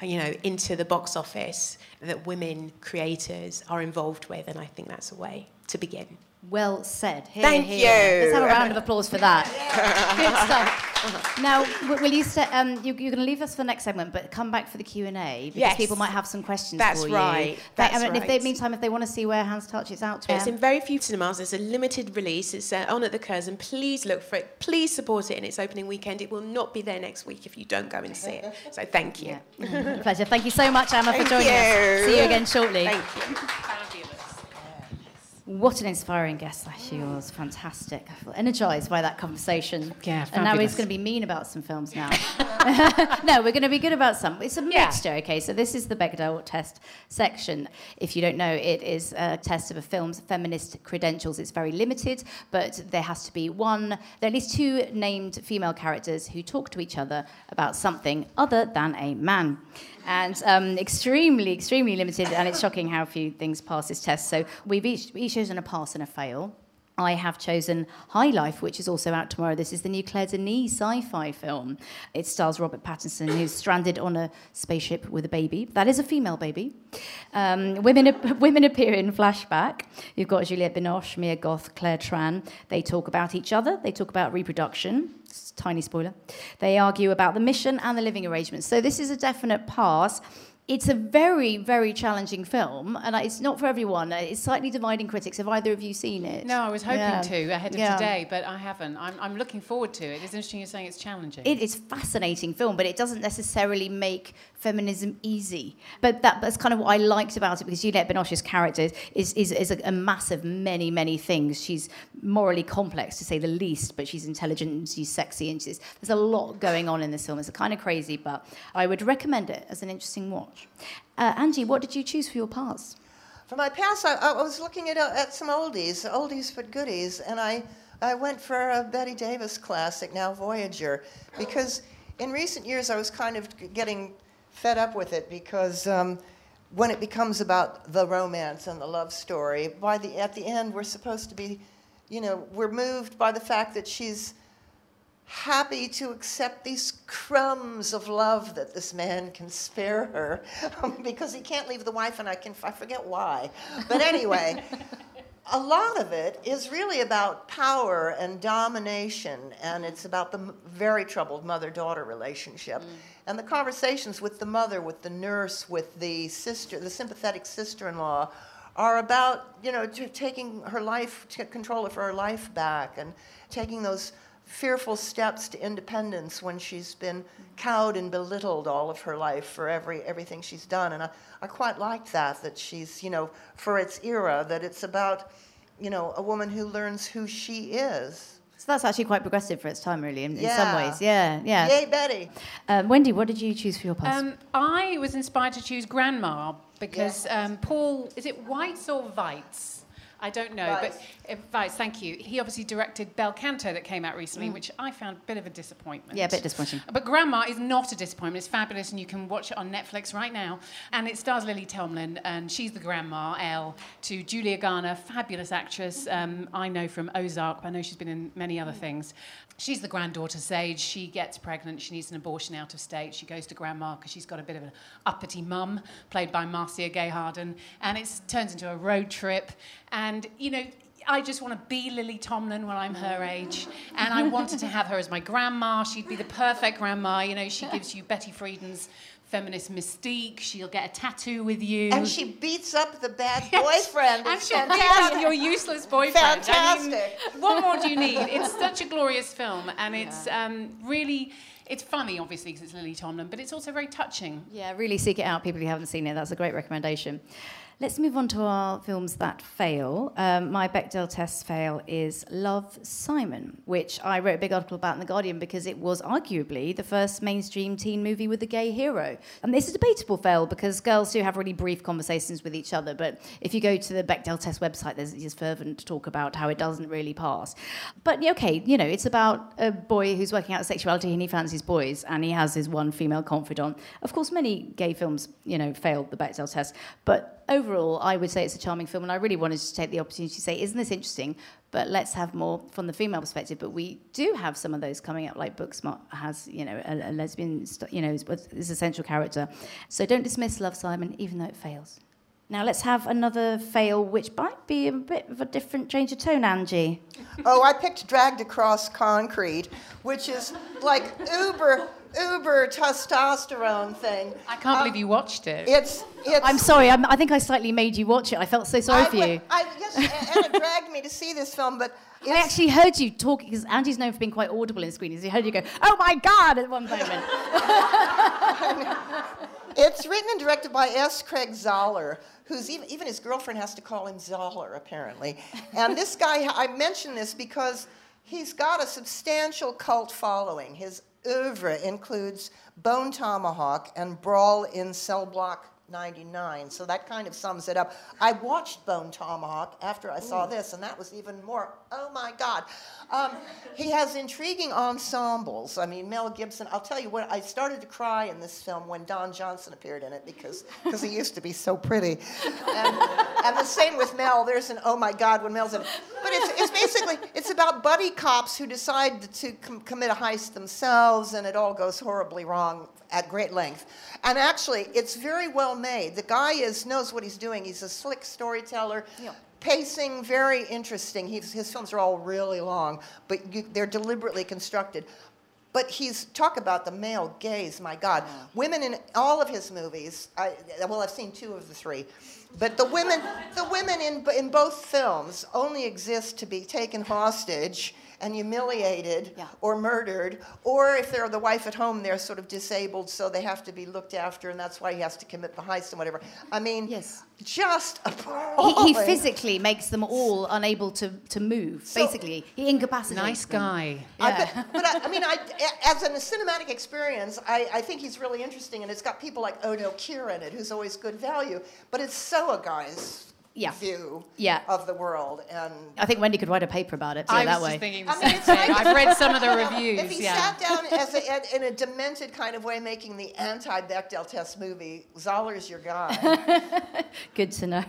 you know, into the box office that women creators are involved with, and I think that's a way to begin. Well said. Here, Thank here. you. Let's have a round of applause for that. (laughs) Good stuff. Now, will you say um, you, you're going to leave us for the next segment, but come back for the Q and A because Yes. people might have some questions That's for you. right. That's I mean, If they, right. meantime, if they want to see where Hands Touch, it's out to It's in very few cinemas. It's a limited release. It's uh, on at the Curzon. Please look for it. Please support it in its opening weekend. It will not be there next week if you don't go and see it. So thank you. (laughs) Pleasure. Thank you so much, Amma, Thank for joining you. us. See you again shortly. Thank you. What an inspiring guest that she was. Fantastic. I feel energised by that conversation. Yeah, fabulous. And now he's going to be mean about some films now. (laughs) (laughs) no, we're going to be good about some. It's a mixture, okay? So this is the Bechdel test section. If you don't know, it is a test of a film's feminist credentials. It's very limited, but there has to be one, there are at least two named female characters who talk to each other about something other than a man. And um, extremely, extremely limited, and it's shocking how few things pass this test. So we've each, each chosen a pass and a fail. I have chosen High Life, which is also out tomorrow. This is the new Claire Denis sci fi film. It stars Robert Pattinson, who's stranded on a spaceship with a baby. That is a female baby. Um, women, (laughs) women appear in flashback. You've got Juliette Binoche, Mia Goth, Claire Tran. They talk about each other, they talk about reproduction. Tiny spoiler. They argue about the mission and the living arrangements. So this is a definite pass. It's a very, very challenging film, and it's not for everyone. It's slightly dividing critics. Have either of you seen it? No, I was hoping Yeah. to ahead of Yeah. today, but I haven't. I'm, I'm looking forward to it. It's interesting you're saying it's challenging. It is fascinating film, but it doesn't necessarily make feminism easy. But that, that's kind of what I liked about it because Juliette Binoche's character is, is, is a, a massive many, many things. She's morally complex, to say the least, but she's intelligent and she's sexy and she's, there's a lot going on in this film. It's kind of crazy, but I would recommend it as an interesting watch. Uh, Angie, what did you choose for your pass? For my pass, I, I was looking at, at some oldies, oldies but goodies, and I, I went for a Bette Davis classic, now Voyager, because in recent years I was kind of getting fed up with it because um, when it becomes about the romance and the love story, by the at the end we're supposed to be, you know, we're moved by the fact that she's happy to accept these crumbs of love that this man can spare her (laughs) because he can't leave the wife and I can I forget why. But anyway, (laughs) a lot of it is really about power and domination and it's about the m- very troubled mother-daughter relationship. Mm. And the conversations with the mother, with the nurse, with the sister, the sympathetic sister-in-law are about, you know, t- taking her life, control of her life back and taking those fearful steps to independence when she's been cowed and belittled all of her life for every everything she's done. And I, I quite liked that, that she's, you know, for its era, that it's about, you know, a woman who learns who she is. So that's actually quite progressive for its time, really, in, in some ways. Yeah, yeah. Yay, Betty. Um, Wendy, what did you choose for your pass? Um, I was inspired to choose Grandma because um, Paul, is it Whites or Weitz? I don't know, but uh, Weitz, thank you. He obviously directed Bel Canto that came out recently, Mm. which I found a bit of a disappointment. yeah, a bit disappointing. But Grandma is not a disappointment. It's fabulous, and you can watch it on Netflix right now. And it stars Lily Tomlin, and she's the grandma, Elle, to Julia Garner, fabulous actress. Um, I know from Ozark, I know she's been in many other things. She's the granddaughter Sage. She gets pregnant. She needs an abortion out of state. She goes to grandma because she's got a bit of an uppity mum, played by Marcia Gay Harden. And it turns into a road trip. And, you know, I just want to be Lily Tomlin when I'm her age. And I wanted to have her as my grandma. She'd be the perfect grandma. You know, she gives you Betty Friedan's feminist mystique. She'll get a tattoo with you. And she beats up the bad (laughs) Yes. boyfriend. And she'll beat up your useless boyfriend. I mean, Fantastic. what more do you need? It's (laughs) such a glorious film, and it's um, really. It's funny, obviously, because it's Lily Tomlin, but it's also very touching. Yeah, really seek it out, people who haven't seen it. That's a great recommendation. Let's move on to our films that fail. Um, my Bechdel test fail is Love Simon, which I wrote a big article about in The Guardian because it was arguably the first mainstream teen movie with a gay hero. And this is a debatable fail because girls do have really brief conversations with each other, but if you go to the Bechdel test website, there's this fervent talk about how it doesn't really pass. But okay, you know, it's about a boy who's working out sexuality and he fancies boys and he has his one female confidant. Of course, many gay films, you know, failed the Bechdel test, but overall, I would say it's a charming film, and I really wanted to take the opportunity to say, isn't this interesting? But let's have more from the female perspective. But we do have some of those coming up, like Booksmart has, you know, a, a lesbian, you know, is a central character. So don't dismiss Love Simon, even though it fails. Now let's have another fail, which might be a bit of a different change of tone, Angie. Oh, I picked Dragged Across Concrete, which is like uber, uber testosterone thing. I can't believe um, you watched it. It's, it's. I'm sorry, I'm, I think I slightly made you watch it. I felt so sorry I for went- you. I, yes, (laughs) Anna dragged me to see this film, but I actually heard you talk because Andy's known for being quite audible in screenings. I heard you go, "Oh my God!" at one moment. (laughs) It's written and directed by S. Craig Zahler, who's even, even his girlfriend has to call him Zahler, apparently. And this guy, I mention this because he's got a substantial cult following. His oeuvre includes Bone Tomahawk and Brawl in Cell Block 99, so that kind of sums it up. I watched Bone Tomahawk after I saw this, and that was even more, oh my God. Um, he has intriguing ensembles. I mean, Mel Gibson, I'll tell you what, I started to cry in this film when Don Johnson appeared in it because because he used to be so pretty. And, and the same with Mel. There's an oh my God when Mel's in it. But it's, it's basically, it's about buddy cops who decide to com- commit a heist themselves, and it all goes horribly wrong at great length. And actually, it's very well made. The guy is knows what he's doing. He's a slick storyteller. Yeah. Pacing very interesting. He's, his films are all really long, but you, they're deliberately constructed. But he's talk about the male gaze. My God, women in all of his movies. I, well, I've seen two of the three, but the women, the women in in both films only exist to be taken hostage and humiliated or murdered, or if they're the wife at home, they're sort of disabled, so they have to be looked after, and that's why he has to commit the heist and whatever. I mean, yes. just he, appalling. he physically makes them all unable to, to move. basically, he incapacitates Nice them. guy. I, but, but I, I mean, I, (laughs) as a cinematic experience, I, I think he's really interesting, and it's got people like oh Udo Kier in it, who's always good value. But it's so a guy's Yeah. view Yeah. of the world, and I think Wendy could write a paper about it. Put I it that was way. just thinking the I mean, same it's thing. like- I've read some of the (laughs) reviews. if he yeah. sat down as a, at- in a demented kind of way, making the anti-Bechdel test movie, Zahler's your guy. (laughs) Good to know.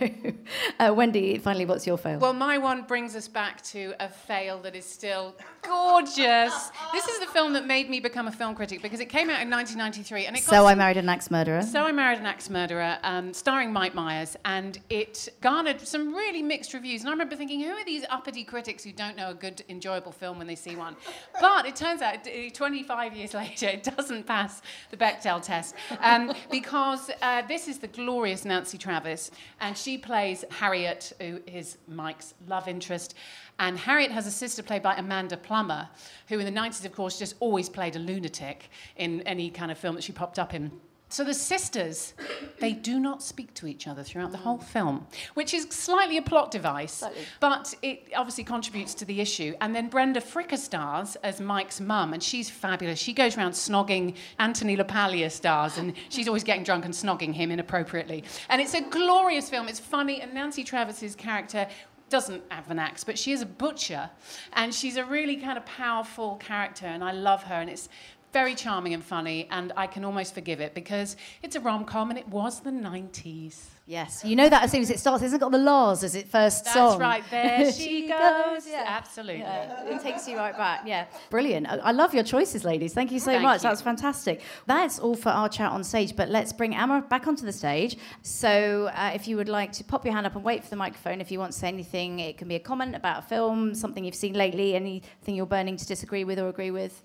Uh, Wendy, finally, what's your fail? Well, my one brings us back to a fail that is still gorgeous. This is the film that made me become a film critic because it came out in 1993 and it so I married an axe murderer. So I Married an Axe Murderer, um, starring Mike Myers, and it garnered some really mixed reviews. And I remember thinking, who are these uppity critics who don't know a good, enjoyable film when they see one? But it turns out, uh, 25 years (laughs) later, it doesn't pass the Bechdel test um, (laughs) because uh, this is the glorious Nancy Travis, and she plays Harriet, who is Mike's love interest. And Harriet has a sister played by Amanda Plummer, who in the 90s, of course, just always played a lunatic in any kind of film that she popped up in. So the sisters, they do not speak to each other throughout the whole film, which is slightly a plot device, but it obviously contributes to the issue. And then Brenda Fricker stars as Mike's mum, and she's fabulous. She goes around snogging Anthony LaPaglia stars, and she's always getting drunk and snogging him inappropriately. And it's a glorious film. It's funny, and Nancy Travis's character doesn't have an axe, but she is a butcher, and she's a really kind of powerful character, and I love her, and it's very charming and funny, and I can almost forgive it because it's a rom com and it was the 90s. Yes, you know that as soon as it starts, it hasn't got the La's as it first That's song. right, there (laughs) she goes. yeah. Absolutely. Yeah, it takes you right back. Yeah, brilliant. I, I love your choices, ladies. Thank you so Thank much. you. That's fantastic. That's all for our chat on stage. But let's bring Amma back onto the stage. So, uh, if you would like to pop your hand up and wait for the microphone, if you want to say anything, it can be a comment about a film, something you've seen lately, anything you're burning to disagree with or agree with.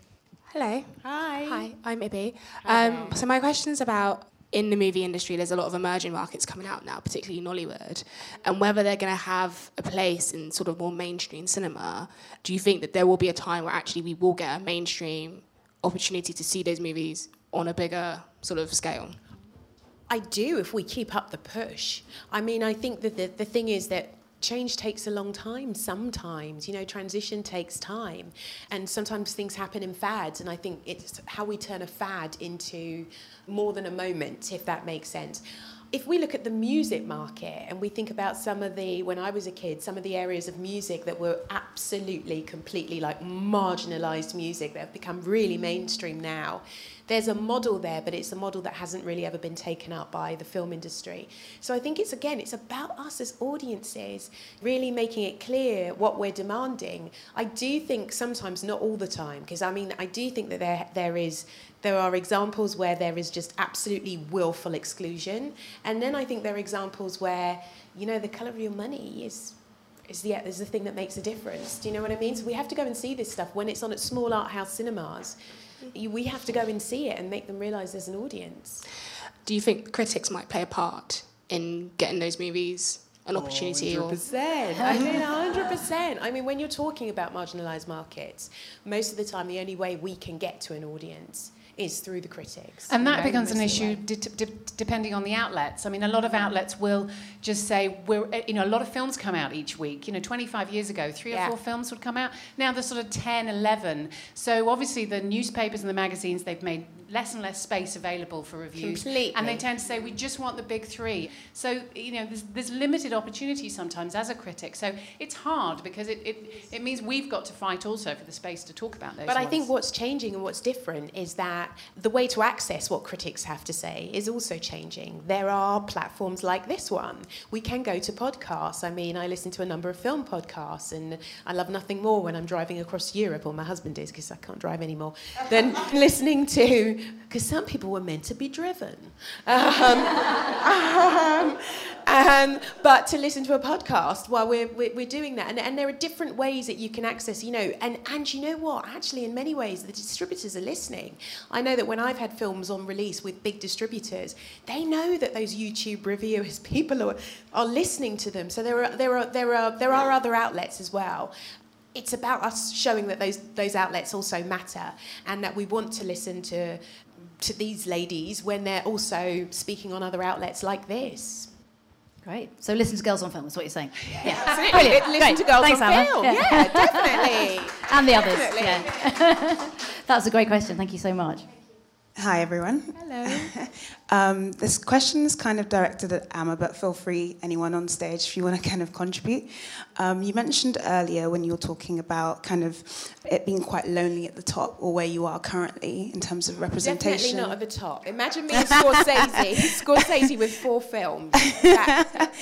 Hello. Hi. Hi, I'm Ibby. Um, so my question is about in the movie industry, there's a lot of emerging markets coming out now, particularly Nollywood, and whether they're going to have a place in sort of more mainstream cinema. Do you think that there will be a time where actually we will get a mainstream opportunity to see those movies on a bigger sort of scale? I do if we keep up the push. I mean, I think that the, the thing is that change takes a long time sometimes. You know, transition takes time. And sometimes things happen in fads. And I think it's how we turn a fad into more than a moment, if that makes sense. If we look at the music market and we think about some of the, when I was a kid, some of the areas of music that were absolutely, completely like marginalized music that have become really mainstream now, there's a model there, but it's a model that hasn't really ever been taken up by the film industry. So I think it's, again, it's about us as audiences really making it clear what we're demanding. I do think sometimes, not all the time, because I mean, I do think that there, there is there are examples where there is just absolutely willful exclusion. And then I think there are examples where, you know, the colour of your money is is the, is the thing that makes a difference. Do you know what I mean? So we have to go and see this stuff when it's on at small art house cinemas. We have to go and see it and make them realise there's an audience. Do you think critics might play a part in getting those movies an oh, opportunity? 100%. Or... I (laughs) mean, 100%. I mean, when you're talking about marginalised markets, most of the time the only way we can get to an audience is through the critics. And that becomes an issue de- de- depending on the outlets. I mean, a lot of outlets will just say, we're, eh, you know, a lot of films come out each week. You know, 25 years ago, three yeah. or four films would come out. Now there's sort of 10, 11. So obviously the newspapers and the magazines, they've made less and less space available for reviews. Completely. And they tend to say, we just want the big three. So, you know, there's, there's limited opportunity sometimes as a critic. So it's hard because it, it, it means we've got to fight also for the space to talk about those But ones. I think what's changing and what's different is that the way to access what critics have to say is also changing. There are platforms like this one. We can go to podcasts. I mean, I listen to a number of film podcasts and I love nothing more when I'm driving across Europe, or my husband is because I can't drive anymore, than (laughs) listening to because some people were meant to be driven. Um, (laughs) um, um, but to listen to a podcast while we're, we're, we're, doing that. And, and there are different ways that you can access, you know, and, and you know what? Actually, in many ways, the distributors are listening. I know that when I've had films on release with big distributors, they know that those YouTube reviewers, (laughs) people are, are listening to them. So there are, there, are, there, are, there are other outlets as well it's about us showing that those those outlets also matter and that we want to listen to to these ladies when they're also speaking on other outlets like this. Great. So listen to Girls on Film, is what you're saying. Yeah, absolutely. Brilliant. Listen Great. to Girls Thanks, on Amma. Film. Yeah, Yeah, definitely. (laughs) and the others. Definitely. Yeah. (laughs) That's a great question. Thank you so much. Hi, everyone. Hello. (laughs) um, this question is kind of directed at Amma, but feel free, anyone on stage, if you want to kind of contribute. Um, you mentioned earlier when you were talking about kind of it being quite lonely at the top, or where you are currently in terms of representation. Definitely not at the top. Imagine me and Scorsese. (laughs) Scorsese with four films. (laughs) That,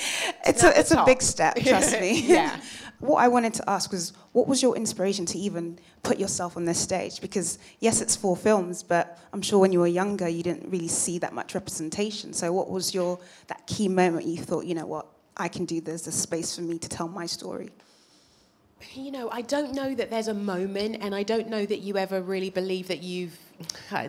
it's a, it's a big step, trust me. yeah. What I wanted to ask was, what was your inspiration to even put yourself on this stage? Because yes, it's four films, but I'm sure when you were younger, you didn't really see that much representation. So, what was your that key moment you thought, you know what, I can do this. There's a space for me to tell my story. You know, I don't know that there's a moment, and I don't know that you ever really believe that you've.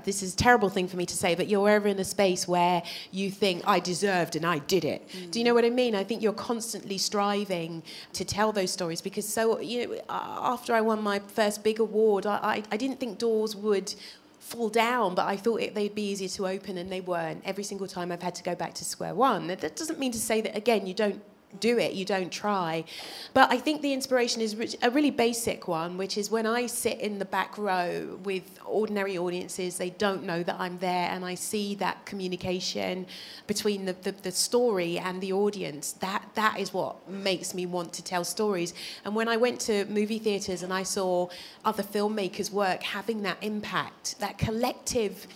This is a terrible thing for me to say, but you're ever in a space where you think, I deserved and I did it. Do you know what I mean? I think you're constantly striving to tell those stories because, so, you know, after I won my first big award, I, I, I didn't think doors would fall down, but I thought it, they'd be easier to open, and they weren't. Every single time I've had to go back to square one. That doesn't mean to say that, again, you don't do it, you don't try. But I think the inspiration is a really basic one, which is when I sit in the back row with ordinary audiences, they don't know that I'm there, and I see that communication between the, the, the story and the audience. That, that is what makes me want to tell stories. And when I went to movie theatres and I saw other filmmakers' work having that impact, that collective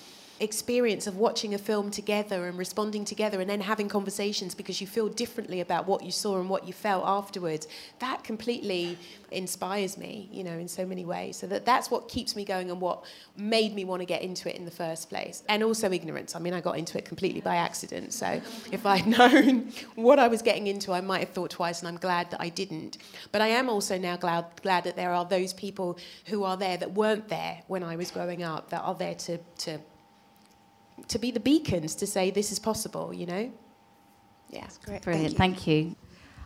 experience of watching a film together and responding together and then having conversations because you feel differently about what you saw and what you felt afterwards that completely inspires me you know in so many ways. So that that's what keeps me going and what made me want to get into it in the first place. And also ignorance. I mean i got into it completely by accident. So if i'd (laughs) known what i was getting into i might have thought twice and i'm glad that i didn't. But i am also now glad glad that there are those people who are there that weren't there when i was growing up that are there to to to be the beacons to say this is possible, you know? Yeah. That's great. Brilliant. Thank you.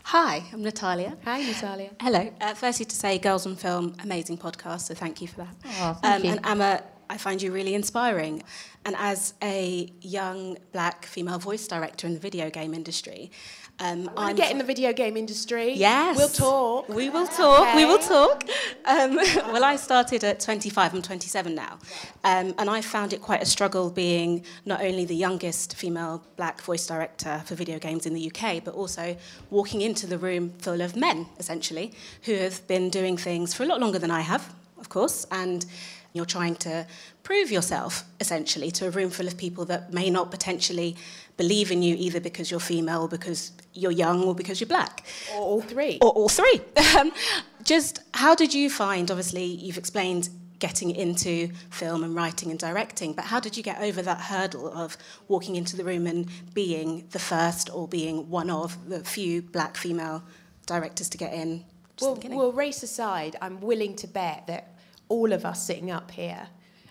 Hi, I'm Natalia. Hi, Natalia. Hello. Uh, firstly, to say Girls on Film, amazing podcast, so thank you for that. Oh, thank you. And Amma, I find you really inspiring. And as a young black female voice director in the video game industry, Um, I want to get in the video game industry. Yes. We'll talk. We will talk. We will talk. Um, (laughs) well, I started at 25. I'm 27 now. Um, and I found it quite a struggle being not only the youngest female black voice director for video games in the UK, but also walking into the room full of men, essentially, who have been doing things for a lot longer than I have, of course. And you're trying to prove yourself, essentially, to a room full of people that may not potentially believe in you either because you're female or because you're young or because you're black. Or all three. Or all three. (laughs) Um, Just how did you find, obviously, you've explained getting into film and writing and directing, but how did you get over that hurdle of walking into the room and being the first or being one of the few black female directors to get in? Well, at the beginning? well, race aside, I'm willing to bet that all of us sitting up here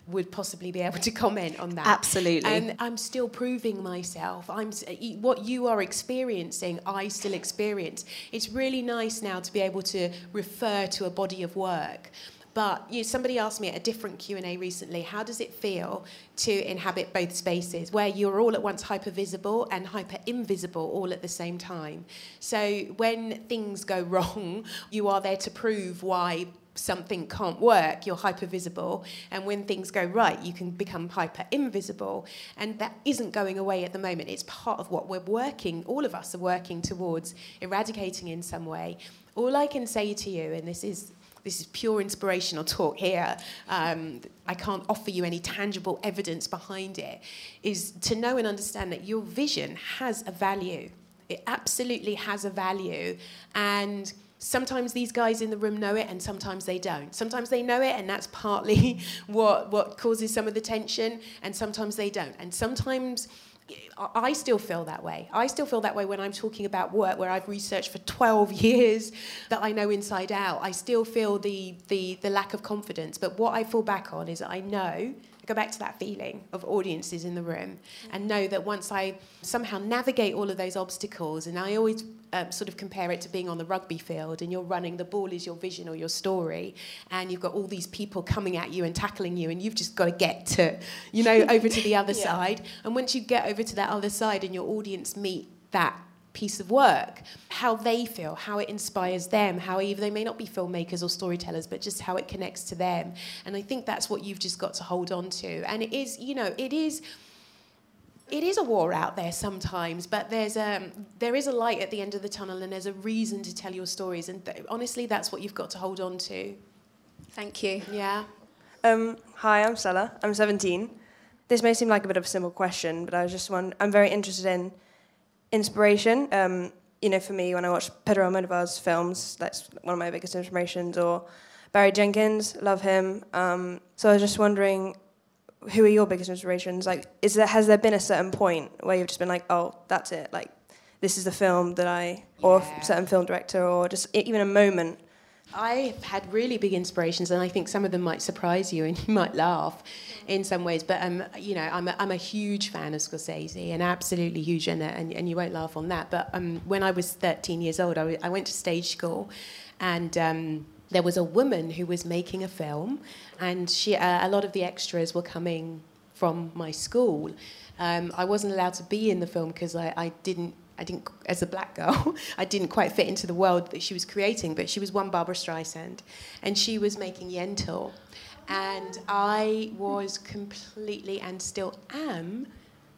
would possibly be able to comment on that. Absolutely. And I'm still proving myself. I'm what you are experiencing, I still experience. It's really nice now to be able to refer to a body of work. But you know, somebody asked me at a different Q&A recently, how does it feel to inhabit both spaces where you're all at once hyper visible and hyper invisible all at the same time? So when things go (laughs) wrong, you are there to prove why something can't work, you're hyper visible. And when things go right, you can become hyper invisible. And that isn't going away at the moment. It's part of what we're working, all of us are working towards eradicating in some way. All I can say to you, and this is this is pure inspirational talk here. Um, I can't offer you any tangible evidence behind it. Is to know and understand that your vision has a value. It absolutely has a value, and sometimes these guys in the room know it, and sometimes they don't. Sometimes they know it, and that's partly (laughs) what what causes some of the tension, and sometimes they don't. And sometimes I still feel that way. I still feel that way when I'm talking about work where I've researched for 12 (laughs) years that I know inside out. I still feel the, the, the lack of confidence. But what I fall back on is I know, I go back to that feeling of audiences in the room and know that once I somehow navigate all of those obstacles, and I always um, sort of compare it to being on the rugby field and you're running, the ball is your vision or your story, and you've got all these people coming at you and tackling you, and you've just got to get to, you know, over to the other (laughs) Yeah. side. And once you get over to that other side and your audience meet that piece of work, how they feel, how it inspires them, how even they may not be filmmakers or storytellers, but just how it connects to them. And I think that's what you've just got to hold on to. And it is, you know, it is it is a war out there sometimes, but there's um, there is a light at the end of the tunnel, and there's a reason to tell your stories. And th- honestly, that's what you've got to hold on to. Thank you. Yeah. Um, hi, I'm Stella. I'm 17. This may seem like a bit of a simple question, but I was just one. I'm very interested in inspiration. Um, you know, for me, when I watch Pedro Almodovar's films, that's one of my biggest inspirations. Or Barry Jenkins, love him. Um, so I was just wondering, who are your biggest inspirations? Like, is there has there been a certain point where you've just been like, oh, that's it, like, this is the film that I, or a certain film director, or just even a moment I've had really big inspirations, and I think some of them might surprise you, and (laughs) you might laugh in some ways. But um, you know, I'm a, I'm a huge fan of Scorsese, and absolutely huge, and, and, and you won't laugh on that. But um, when I was 13 years old, I, went to stage school, and um, there was a woman who was making a film, and she uh, a lot of the extras were coming from my school. Um, I wasn't allowed to be in the film because I, I didn't I didn't, as a black girl, (laughs) I didn't quite fit into the world that she was creating, but she was one Barbra Streisand, and she was making Yentl. And I was completely, and still am,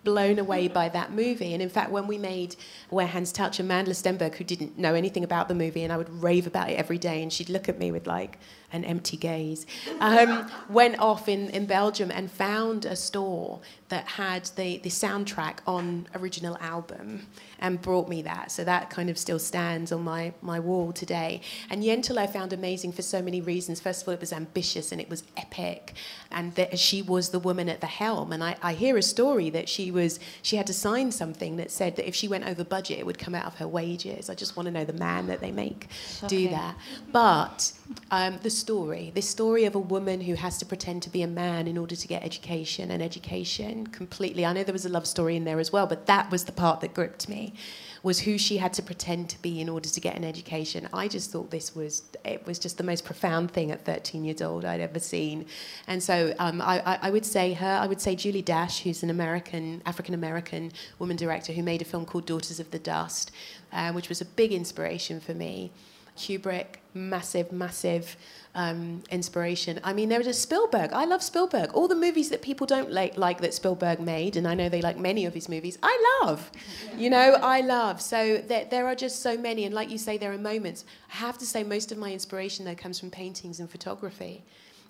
blown away by that movie. And in fact, when we made Where Hands Touch, Amandla Stenberg, who didn't know anything about the movie, and I would rave about it every day, and she'd look at me with like an empty gaze, um, went off in, in Belgium and found a store that had the, the soundtrack on original album and brought me that. So that kind of still stands on my, my wall today. And Yentl I found amazing for so many reasons. First of all, it was ambitious and it was epic. And that she was the woman at the helm. And I, I hear a story that she was she had to sign something that said that if she went over budget, it would come out of her wages. I just want to know the man that they make do that. But um, the story, this story of a woman who has to pretend to be a man in order to get education and education completely. I know there was a love story in there as well, but that was the part that gripped me. Was who she had to pretend to be in order to get an education. I just thought this was it was just the most profound thing at 13 years old I'd ever seen, and so um, I, I, would say her. I would say Julie Dash, who's an American African American woman director who made a film called Daughters of the Dust, uh, which was a big inspiration for me. Kubrick, massive, massive um, inspiration. I mean, there is a Spielberg. I love Spielberg. All the movies that people don't like, like that Spielberg made, and I know they like many of his movies, I love. You know, I love. So there, there are just so many. And like you say, there are moments. I have to say, most of my inspiration, though, comes from paintings and photography.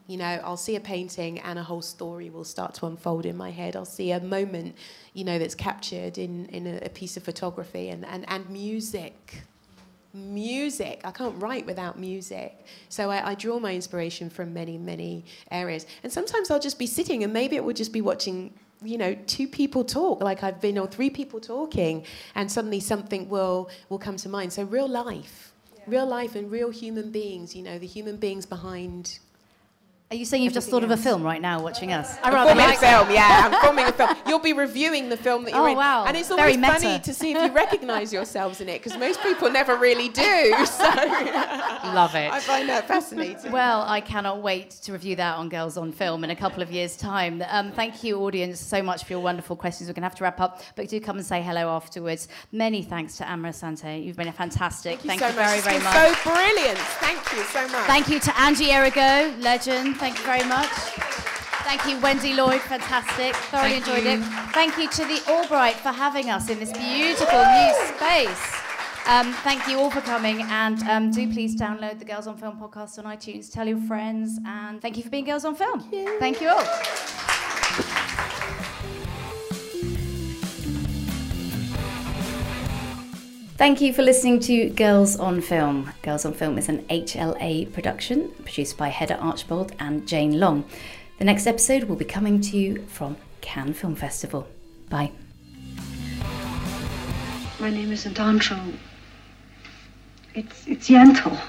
You know, I'll see a painting and a whole story will start to unfold in my head. I'll see a moment, you know, that's captured in, in a, a piece of photography and, and, and music music. I can't write without music. So I, I, draw my inspiration from many, many areas. And sometimes I'll just be sitting and maybe it would just be watching, you know, two people talk like I've been, or three people talking, and suddenly something will, will come to mind. So real life. Yeah. Real life and real human beings, you know, the human beings behind are you saying you've just thought of a film right now, watching us? I'm filming like a film, yeah. I'm (laughs) filming a film. You'll be reviewing the film that you're oh, in, wow. and it's always funny to see if you recognise yourselves in it because most people never really do. (laughs) So love it. I find that fascinating. Well, I cannot wait to review that on Girls on Film in a couple of years' time. Um, thank you, audience, so much for your wonderful questions. We're going to have to wrap up, but do come and say hello afterwards. Many thanks to Amma Asante. You've been a fantastic. Thank, thank you, you, so very, much. very much. So brilliant. Thank you so much. Thank you to Angie Errigo, legend. Thank you very much. Thank you, Wendy Lloyd, fantastic. Thoroughly Thank enjoyed you. it. Thank you to the AllBright for having us in this beautiful new space. Um, thank you all for coming, and um, do please download the Girls on Film podcast on iTunes. Tell your friends, and thank you for being Girls on Film. Thank you, thank you all. Thank you for listening to Girls on Film. Girls on Film is an HLA production produced by Hedda Archbold and Jane Long. The next episode will be coming to you from Cannes Film Festival. Bye. My name isn't Antro. It's, it's Yentl.